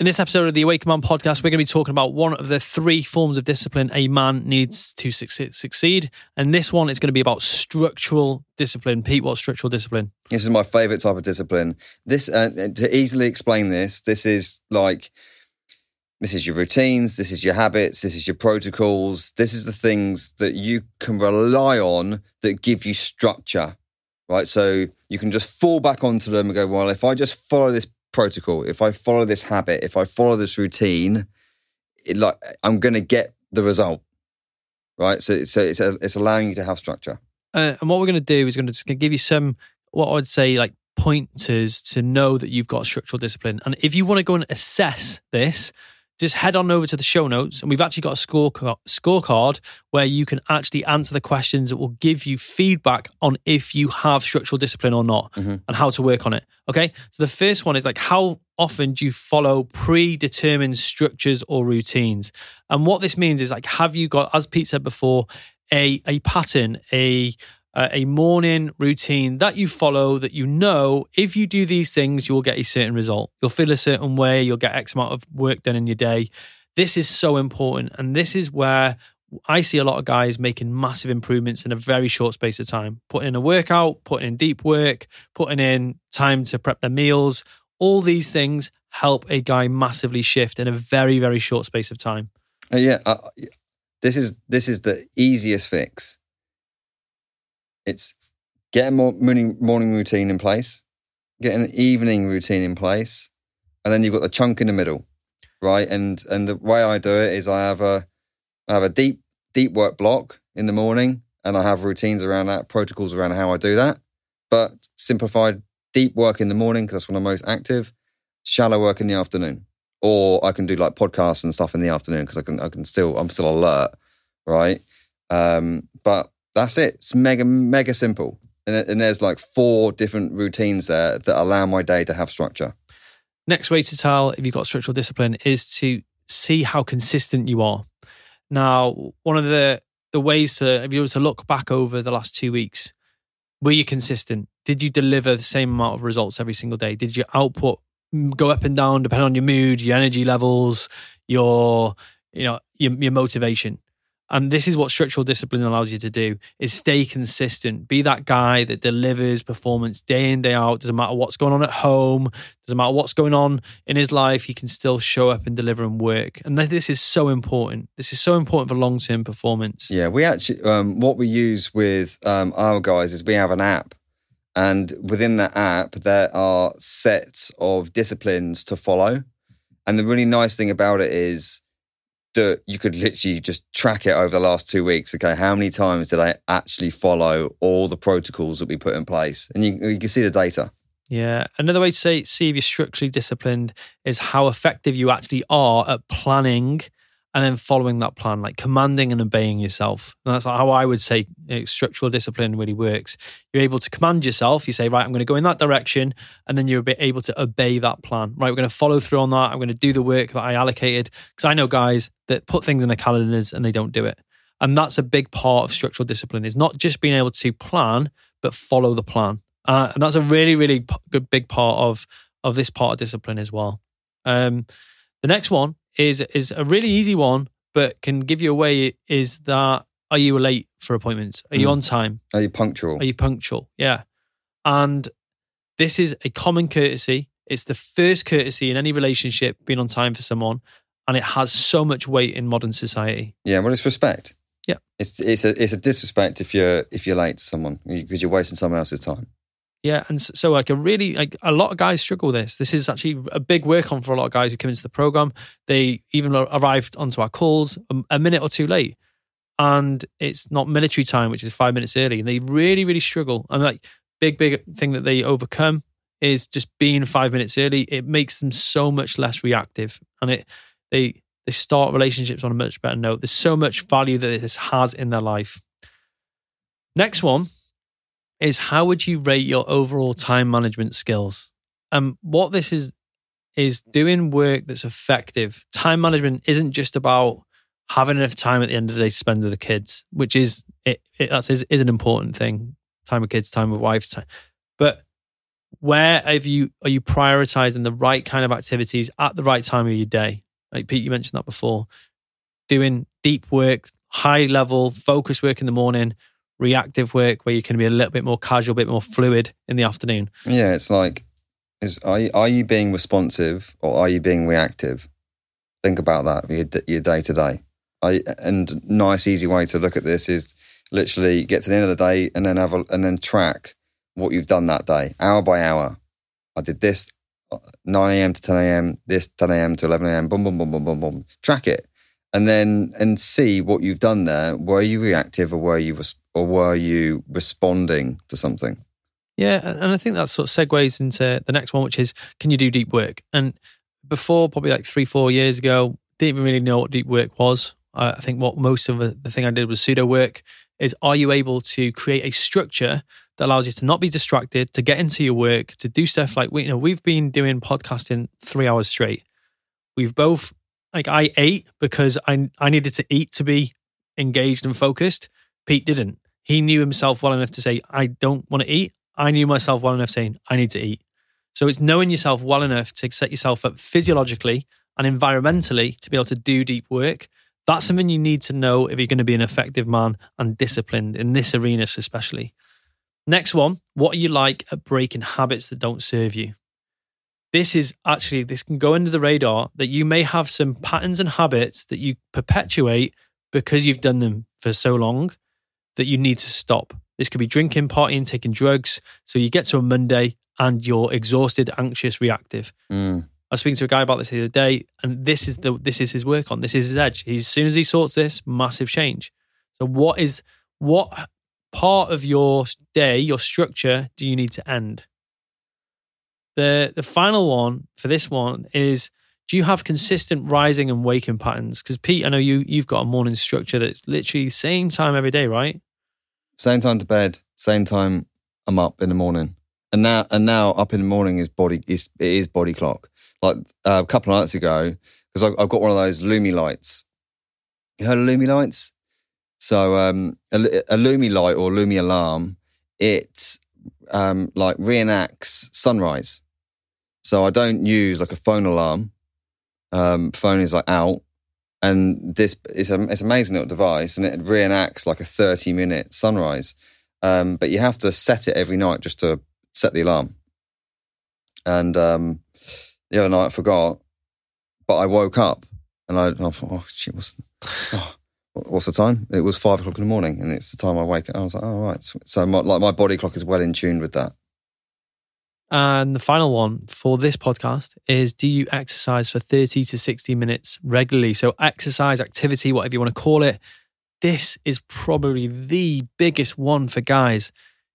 In this episode of the Awakened Man podcast, we're going to be talking about one of the three forms of discipline a man needs to succeed. And this one is going to be about structural discipline. Pete, what's structural discipline? This is my favorite type of discipline. This, uh, to easily explain this, this is like, this is your routines, this is your habits, this is your protocols, this is the things that you can rely on that give you structure, right? So you can just fall back onto them and go, well, if I just follow this protocol, if I follow this habit, if I follow this routine, it, like I'm going to get the result, right? So, so it's a, it's allowing you to have structure. Uh, and what we're going to do is going to just give you some what I would say like pointers to know that you've got structural discipline. And if you want to go and assess this, just head on over to the show notes and we've actually got a score scorecard where you can actually answer the questions that will give you feedback on if you have structural discipline or not mm-hmm. and how to work on it okay so the first one is like how often do you follow predetermined structures or routines and what this means is like have you got as pete said before a a pattern a uh, a morning routine that you follow that you know if you do these things, you'll get a certain result. You'll feel a certain way, you'll get X amount of work done in your day. This is so important. And this is where I see a lot of guys making massive improvements in a very short space of time, putting in a workout, putting in deep work, putting in time to prep their meals. All these things help a guy massively shift in a very, very short space of time. Uh, yeah. Uh, this is this is the easiest fix it's get a morning morning routine in place, get an evening routine in place, and then you've got the chunk in the middle, right? And and the way I do it is I have a I have a deep deep work block in the morning, and I have routines around that, protocols around how I do that. But simplified deep work in the morning because that's when I'm most active. Shallow work in the afternoon, or I can do like podcasts and stuff in the afternoon because I can I can still I'm still alert, right? Um, but that's it. It's mega, mega simple. And, and there's like four different routines there that allow my day to have structure. Next way to tell if you've got structural discipline is to see how consistent you are. Now, one of the the ways to if you were to look back over the last two weeks, were you consistent? Did you deliver the same amount of results every single day? Did your output go up and down depending on your mood, your energy levels, your you know your, your motivation? And this is what structural discipline allows you to do is stay consistent. Be that guy that delivers performance day in, day out. Doesn't matter what's going on at home, doesn't matter what's going on in his life, he can still show up and deliver and work. And this is so important. This is so important for long term performance. Yeah, we actually um, what we use with um, our guys is we have an app. And within that app, there are sets of disciplines to follow. And the really nice thing about it is that you could literally just track it over the last two weeks. Okay, how many times did I actually follow all the protocols that we put in place? And you, you can see the data. Yeah. Another way to say see if you're structurally disciplined is how effective you actually are at planning and then following that plan, like commanding and obeying yourself. And that's how I would say you know, structural discipline really works. You're able to command yourself. You say, right, I'm going to go in that direction. And then you're able to obey that plan, right? We're going to follow through on that. I'm going to do the work that I allocated. Because I know guys that put things in their calendars and they don't do it. And that's a big part of structural discipline is not just being able to plan, but follow the plan. Uh, and that's a really, really good big part of, of this part of discipline as well. Um, the next one is is a really easy one, but can give you away. Is that are you late for appointments? Are you mm. on time? Are you punctual? Are you punctual? Yeah, and this is a common courtesy. It's the first courtesy in any relationship, being on time for someone, and it has so much weight in modern society. Yeah, well, it's respect. Yeah, it's it's a it's a disrespect if you're if you're late to someone because you're wasting someone else's time. Yeah, and so like a really like a lot of guys struggle with this. This is actually a big work on for a lot of guys who come into the program. They even arrived onto our calls a, minute or two late, and it's not military time, which is five minutes early, and they really really struggle. And like big big thing that they overcome is just being five minutes early. It makes them so much less reactive, and it they they start relationships on a much better note. There's so much value that this has in their life. Next one is how would you rate your overall time management skills? And um, what this is is doing work that's effective. Time management isn't just about having enough time at the end of the day to spend with the kids, which is it, it that's is, is an important thing. Time with kids, time with wife, time. But where have you are you prioritizing the right kind of activities at the right time of your day? Like Pete, you mentioned that before. Doing deep work, high level, focus work in the morning, reactive work where you can be a little bit more casual, a bit more fluid in the afternoon. Yeah, it's like, is are you, are you being responsive or are you being reactive? Think about that your, day to day. I and nice easy way to look at this is literally get to the end of the day and then have a, and then track what you've done that day, hour by hour. I did this uh, 9 a.m. to 10 a.m., this 10 a.m. to 11 a.m. Boom, boom, boom, boom, boom, boom. Track it, and then and see what you've done there. Were you reactive or were you or were you responding to something? Yeah, and I think that sort of segues into the next one, which is can you do deep work? And before, probably like three, four years ago, didn't really know what deep work was. I think what most of the thing I did was pseudo work. Is are you able to create a structure that allows you to not be distracted, to get into your work, to do stuff like we, you know, we've been doing podcasting three hours straight. We've both like I ate because I I needed to eat to be engaged and focused. Pete didn't. He knew himself well enough to say, I don't want to eat. I knew myself well enough saying, I need to eat. So it's knowing yourself well enough to set yourself up physiologically and environmentally to be able to do deep work. That's something you need to know if you're going to be an effective man and disciplined in this arena, especially. Next one, what are you like at breaking habits that don't serve you? This is actually, this can go under the radar that you may have some patterns and habits that you perpetuate because you've done them for so long that you need to stop. This could be drinking, partying, taking drugs. So you get to a Monday and you're exhausted, anxious, reactive. Mm. I was speaking to a guy about this the other day, and this is the this is his work on. This is his edge. He's, as soon as he sorts this, massive change. So what is what part of your day, your structure, do you need to end? The the final one for this one is do you have consistent rising and waking patterns? Because Pete, I know you you've got a morning structure that's literally same time every day, right? Same time to bed, same time I'm up in the morning. And now and now up in the morning is body is it is body clock. Like uh, a couple of nights ago, because I've got one of those Lumie lights. You heard of Lumie lights? So um, a, a Lumie light or Lumie alarm, it um, like reenacts sunrise. So I don't use like a phone alarm. Um, phone is like out, and this is a it's an amazing little device, and it reenacts like a thirty minute sunrise. Um, but you have to set it every night just to set the alarm. And um, the other night I forgot, but I woke up and I, I thought, oh shit, what's, oh, what's the time? It was five o'clock in the morning, and it's the time I wake up. I was like, oh right. So my, like my body clock is well in tune with that. And the final one for this podcast is do you exercise for 30 to 60 minutes regularly? So, exercise, activity, whatever you want to call it. This is probably the biggest one for guys.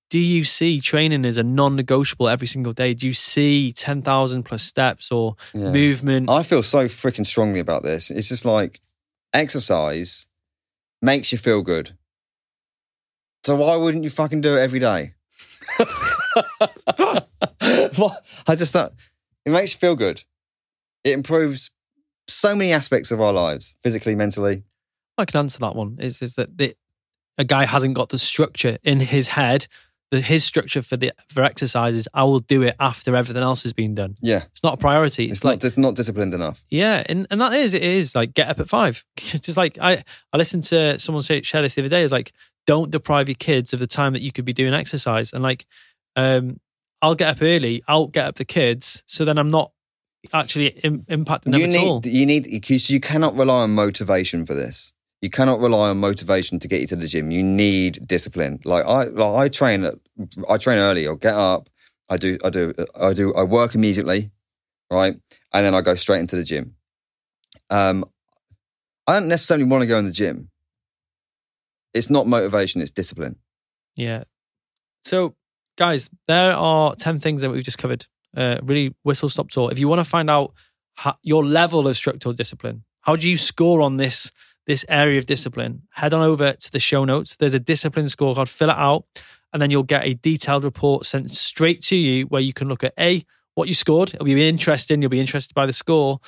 Do you see training as a non negotiable every single day? Do you see 10,000 plus steps or Yeah. movement? I feel so freaking strongly about this. It's just like exercise makes you feel good. So why wouldn't you fucking do it every day? what? I just thought it makes you feel good. It improves so many aspects of our lives, physically, mentally. I can answer that one. Is is that the, a guy hasn't got the structure in his head. The, his structure for the for exercises, I will do it after everything else has been done. Yeah, It's not a priority. it's, It's, like dis- not disciplined enough. yeah, and, and that is it is like get up at five. It's just like I I listened to someone say share this the other day. It's like don't deprive your kids of the time that you could be doing exercise. And like um I'll get up early. I'll get up the kids, so then I'm not actually Im- impacting them you at need all. you need because you cannot rely on motivation for this. You cannot rely on motivation to get you to the gym. You need discipline. Like I, like I train, at- I train early. I'll get up. I do, I do, I do. I work immediately, right, and then I go straight into the gym. Um, I don't necessarily want to go in the gym. It's not motivation; it's discipline. Yeah. So, guys, there are 10 things that we've just covered. Uh, really whistle stop tour. If you want to find out how, your level of structural discipline, how do you score on this this area of discipline? Head on over to the show notes. There's a discipline scorecard. Fill it out, and then you'll get a detailed report sent straight to you where you can look at a what you scored. It'll be interesting. You'll be interested by the score.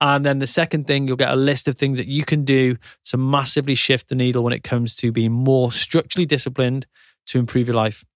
And then the second thing, you'll get a list of things that you can do to massively shift the needle when it comes to being more structurally disciplined to improve your life.